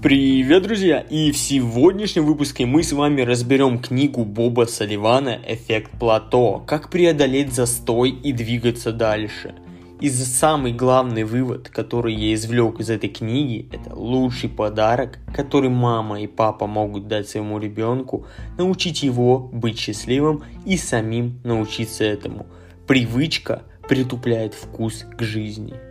Привет, друзья! И в сегодняшнем выпуске мы с вами разберем книгу Боба Салливана «Эффект плато. Как преодолеть застой и двигаться дальше». И самый главный вывод, который я извлек из этой книги, это лучший подарок, который мама и папа могут дать своему ребенку, научить его быть счастливым и самим научиться этому. Привычка притупляет вкус к жизни –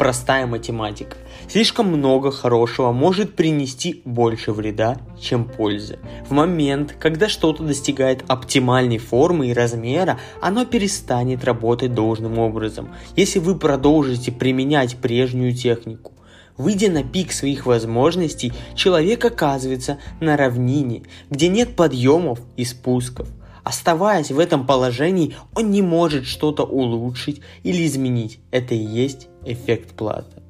простая математика. Слишком много хорошего может принести больше вреда, чем пользы. В момент, когда что-то достигает оптимальной формы и размера, оно перестанет работать должным образом, если вы продолжите применять прежнюю технику. Выйдя на пик своих возможностей, человек оказывается на равнине, где нет подъемов и спусков. Оставаясь в этом положении, он не может что-то улучшить или изменить. Это и есть эффект плато.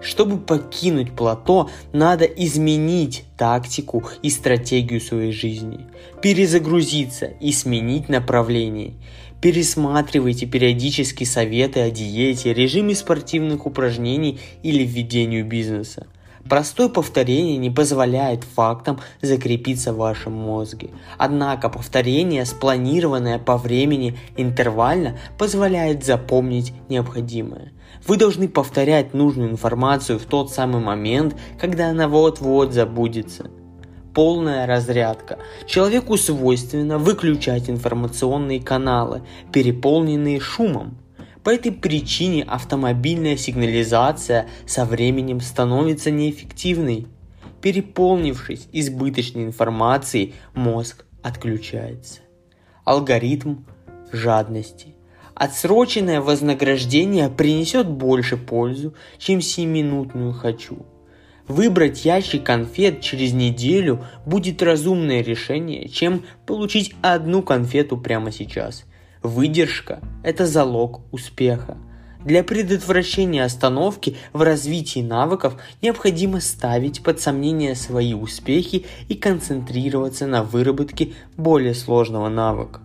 Чтобы покинуть плато, надо изменить тактику и стратегию своей жизни, перезагрузиться и сменить направление. Пересматривайте периодически советы о диете, режиме спортивных упражнений или введению бизнеса. Простое повторение не позволяет фактам закрепиться в вашем мозге. Однако повторение, спланированное по времени интервально, позволяет запомнить необходимое. Вы должны повторять нужную информацию в тот самый момент, когда она вот-вот забудется. Полная разрядка. Человеку свойственно выключать информационные каналы, переполненные шумом. По этой причине автомобильная сигнализация со временем становится неэффективной. Переполнившись избыточной информацией, мозг отключается. Алгоритм жадности. Отсроченное вознаграждение принесет больше пользу, чем 7-минутную «хочу». Выбрать ящик конфет через неделю будет разумное решение, чем получить одну конфету прямо сейчас – Выдержка – это залог успеха. Для предотвращения остановки в развитии навыков необходимо ставить под сомнение свои успехи и концентрироваться на выработке более сложного навыка.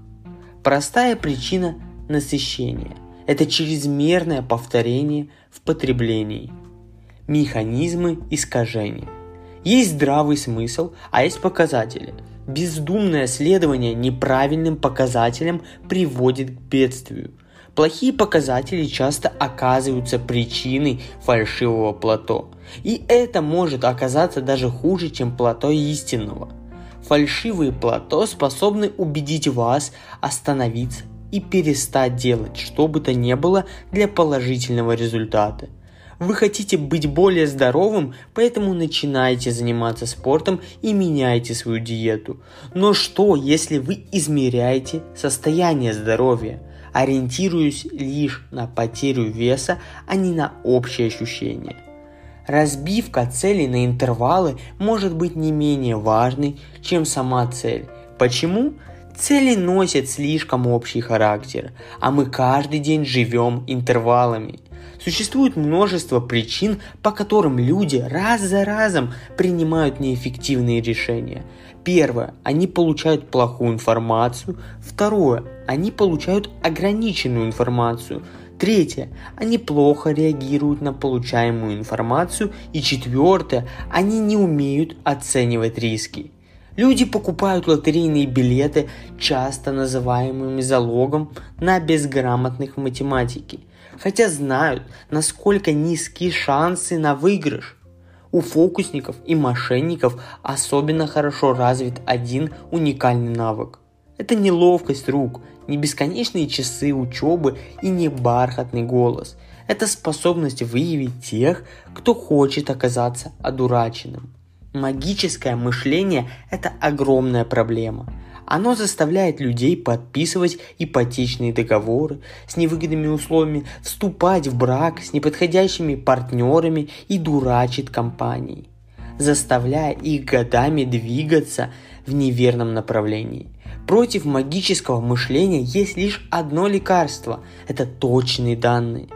Простая причина насыщения – это чрезмерное повторение в потреблении. Механизмы искажения. Есть здравый смысл, а есть показатели – Бездумное следование неправильным показателям приводит к бедствию. Плохие показатели часто оказываются причиной фальшивого плато. И это может оказаться даже хуже, чем плато истинного. Фальшивые плато способны убедить вас остановиться и перестать делать что бы то ни было для положительного результата. Вы хотите быть более здоровым, поэтому начинайте заниматься спортом и меняйте свою диету. Но что, если вы измеряете состояние здоровья, ориентируясь лишь на потерю веса, а не на общее ощущение? Разбивка целей на интервалы может быть не менее важной, чем сама цель. Почему? Цели носят слишком общий характер, а мы каждый день живем интервалами. Существует множество причин, по которым люди раз за разом принимают неэффективные решения. Первое, они получают плохую информацию. Второе, они получают ограниченную информацию. Третье, они плохо реагируют на получаемую информацию. И четвертое, они не умеют оценивать риски. Люди покупают лотерейные билеты, часто называемыми залогом на безграмотных математике хотя знают, насколько низкие шансы на выигрыш. У фокусников и мошенников особенно хорошо развит один уникальный навык. Это не ловкость рук, не бесконечные часы учебы и не бархатный голос. Это способность выявить тех, кто хочет оказаться одураченным. Магическое мышление – это огромная проблема – оно заставляет людей подписывать ипотечные договоры с невыгодными условиями, вступать в брак с неподходящими партнерами и дурачит компании, заставляя их годами двигаться в неверном направлении. Против магического мышления есть лишь одно лекарство – это точные данные.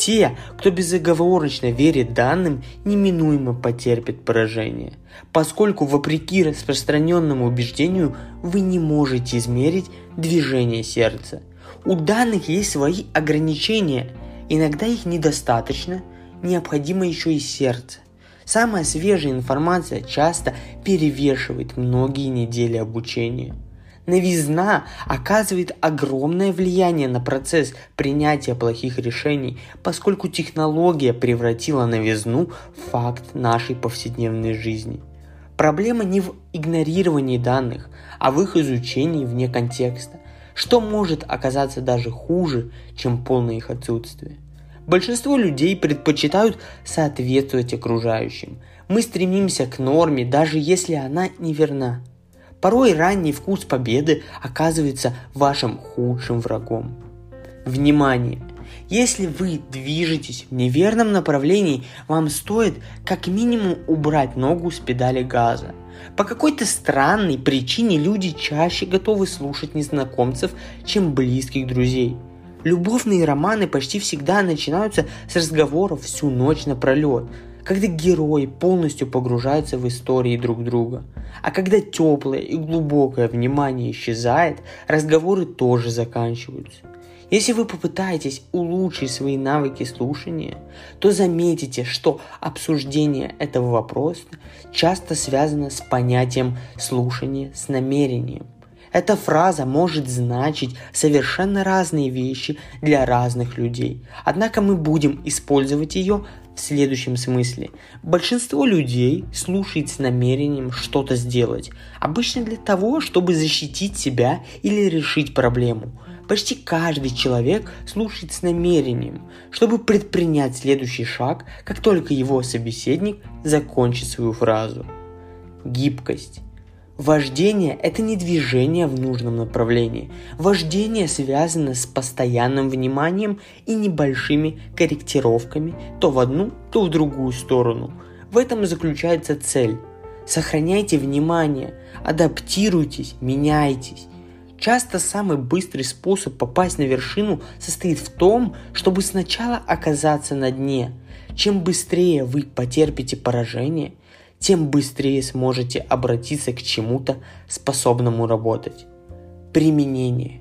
Те, кто безоговорочно верит данным, неминуемо потерпят поражение, поскольку, вопреки распространенному убеждению, вы не можете измерить движение сердца. У данных есть свои ограничения, иногда их недостаточно, необходимо еще и сердце. Самая свежая информация часто перевешивает многие недели обучения. Новизна оказывает огромное влияние на процесс принятия плохих решений, поскольку технология превратила новизну в факт нашей повседневной жизни. Проблема не в игнорировании данных, а в их изучении вне контекста, что может оказаться даже хуже, чем полное их отсутствие. Большинство людей предпочитают соответствовать окружающим. Мы стремимся к норме, даже если она неверна. Порой ранний вкус победы оказывается вашим худшим врагом. Внимание! Если вы движетесь в неверном направлении, вам стоит как минимум убрать ногу с педали газа. По какой-то странной причине люди чаще готовы слушать незнакомцев, чем близких друзей – Любовные романы почти всегда начинаются с разговоров всю ночь напролет, когда герои полностью погружаются в истории друг друга. А когда теплое и глубокое внимание исчезает, разговоры тоже заканчиваются. Если вы попытаетесь улучшить свои навыки слушания, то заметите, что обсуждение этого вопроса часто связано с понятием слушания с намерением – эта фраза может значить совершенно разные вещи для разных людей. Однако мы будем использовать ее в следующем смысле. Большинство людей слушает с намерением что-то сделать, обычно для того, чтобы защитить себя или решить проблему. Почти каждый человек слушает с намерением, чтобы предпринять следующий шаг, как только его собеседник закончит свою фразу. Гибкость. Вождение – это не движение в нужном направлении. Вождение связано с постоянным вниманием и небольшими корректировками то в одну, то в другую сторону. В этом и заключается цель. Сохраняйте внимание, адаптируйтесь, меняйтесь. Часто самый быстрый способ попасть на вершину состоит в том, чтобы сначала оказаться на дне. Чем быстрее вы потерпите поражение, тем быстрее сможете обратиться к чему-то, способному работать. Применение.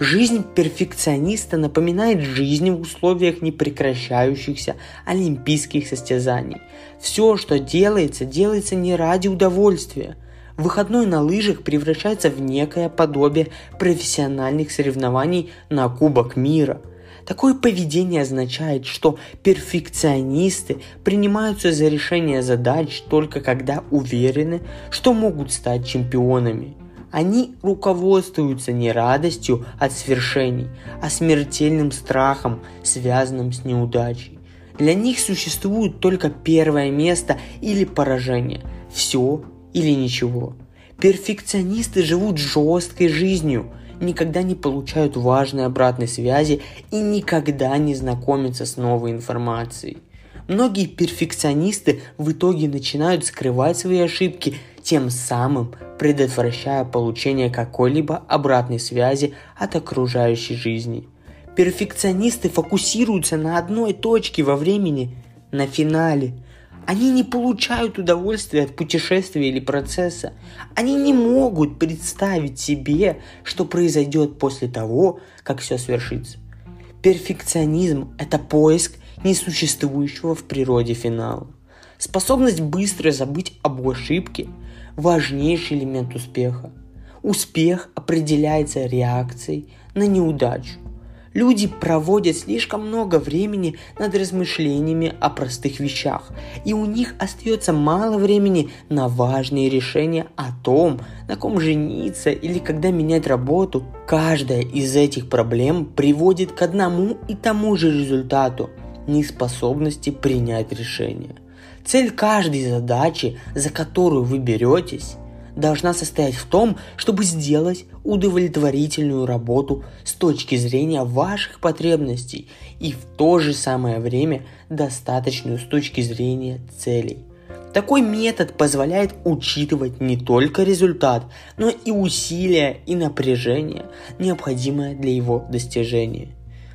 Жизнь перфекциониста напоминает жизнь в условиях непрекращающихся олимпийских состязаний. Все, что делается, делается не ради удовольствия. Выходной на лыжах превращается в некое подобие профессиональных соревнований на Кубок мира – Такое поведение означает, что перфекционисты принимаются за решение задач только когда уверены, что могут стать чемпионами. Они руководствуются не радостью от свершений, а смертельным страхом, связанным с неудачей. Для них существует только первое место или поражение, все или ничего. Перфекционисты живут жесткой жизнью – никогда не получают важной обратной связи и никогда не знакомятся с новой информацией. Многие перфекционисты в итоге начинают скрывать свои ошибки, тем самым предотвращая получение какой-либо обратной связи от окружающей жизни. Перфекционисты фокусируются на одной точке во времени, на финале, они не получают удовольствия от путешествия или процесса. Они не могут представить себе, что произойдет после того, как все свершится. Перфекционизм – это поиск несуществующего в природе финала. Способность быстро забыть об ошибке – важнейший элемент успеха. Успех определяется реакцией на неудачу. Люди проводят слишком много времени над размышлениями о простых вещах, и у них остается мало времени на важные решения о том, на ком жениться или когда менять работу. Каждая из этих проблем приводит к одному и тому же результату – неспособности принять решение. Цель каждой задачи, за которую вы беретесь, должна состоять в том, чтобы сделать удовлетворительную работу с точки зрения ваших потребностей и в то же самое время достаточную с точки зрения целей. Такой метод позволяет учитывать не только результат, но и усилия и напряжение, необходимое для его достижения.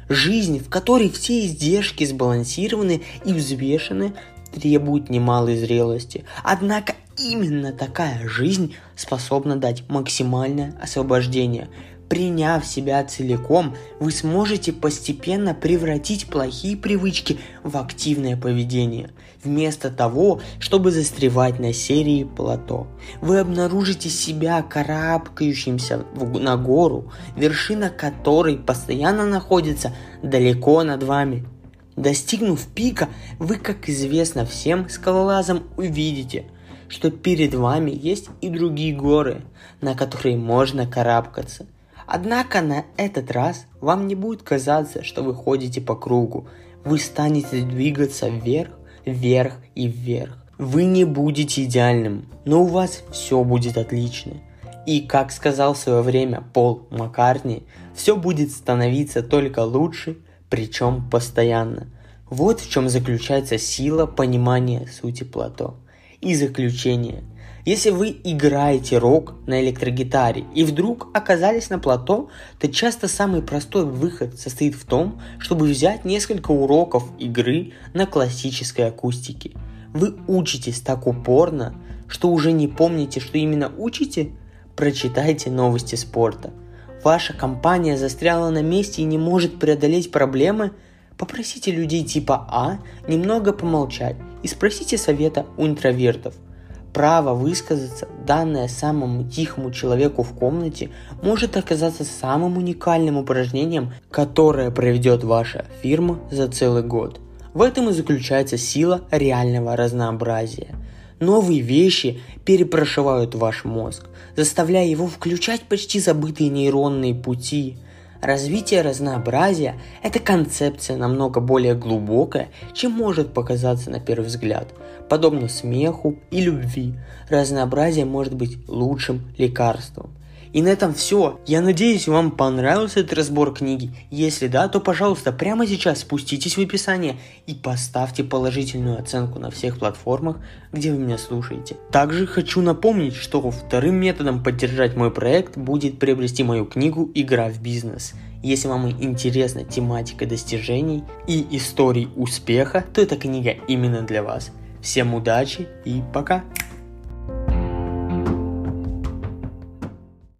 Жизнь, в которой все издержки сбалансированы и взвешены, требует немалой зрелости. Однако именно такая жизнь способна дать максимальное освобождение, Приняв себя целиком, вы сможете постепенно превратить плохие привычки в активное поведение, вместо того, чтобы застревать на серии плато. Вы обнаружите себя карабкающимся на гору, вершина которой постоянно находится далеко над вами. Достигнув пика, вы, как известно всем скалолазам, увидите, что перед вами есть и другие горы, на которые можно карабкаться – Однако на этот раз вам не будет казаться, что вы ходите по кругу. Вы станете двигаться вверх, вверх и вверх. Вы не будете идеальным, но у вас все будет отлично. И, как сказал в свое время Пол Маккартни, все будет становиться только лучше, причем постоянно. Вот в чем заключается сила понимания сути плато. И заключение – если вы играете рок на электрогитаре и вдруг оказались на плато, то часто самый простой выход состоит в том, чтобы взять несколько уроков игры на классической акустике. Вы учитесь так упорно, что уже не помните, что именно учите? Прочитайте новости спорта. Ваша компания застряла на месте и не может преодолеть проблемы? Попросите людей типа А немного помолчать и спросите совета у интровертов – Право высказаться, данное самому тихому человеку в комнате, может оказаться самым уникальным упражнением, которое проведет ваша фирма за целый год. В этом и заключается сила реального разнообразия. Новые вещи перепрошивают ваш мозг, заставляя его включать почти забытые нейронные пути – Развитие разнообразия – это концепция намного более глубокая, чем может показаться на первый взгляд. Подобно смеху и любви, разнообразие может быть лучшим лекарством. И на этом все. Я надеюсь, вам понравился этот разбор книги. Если да, то, пожалуйста, прямо сейчас спуститесь в описание и поставьте положительную оценку на всех платформах, где вы меня слушаете. Также хочу напомнить, что вторым методом поддержать мой проект будет приобрести мою книгу «Игра в бизнес». Если вам интересна тематика достижений и историй успеха, то эта книга именно для вас. Всем удачи и пока!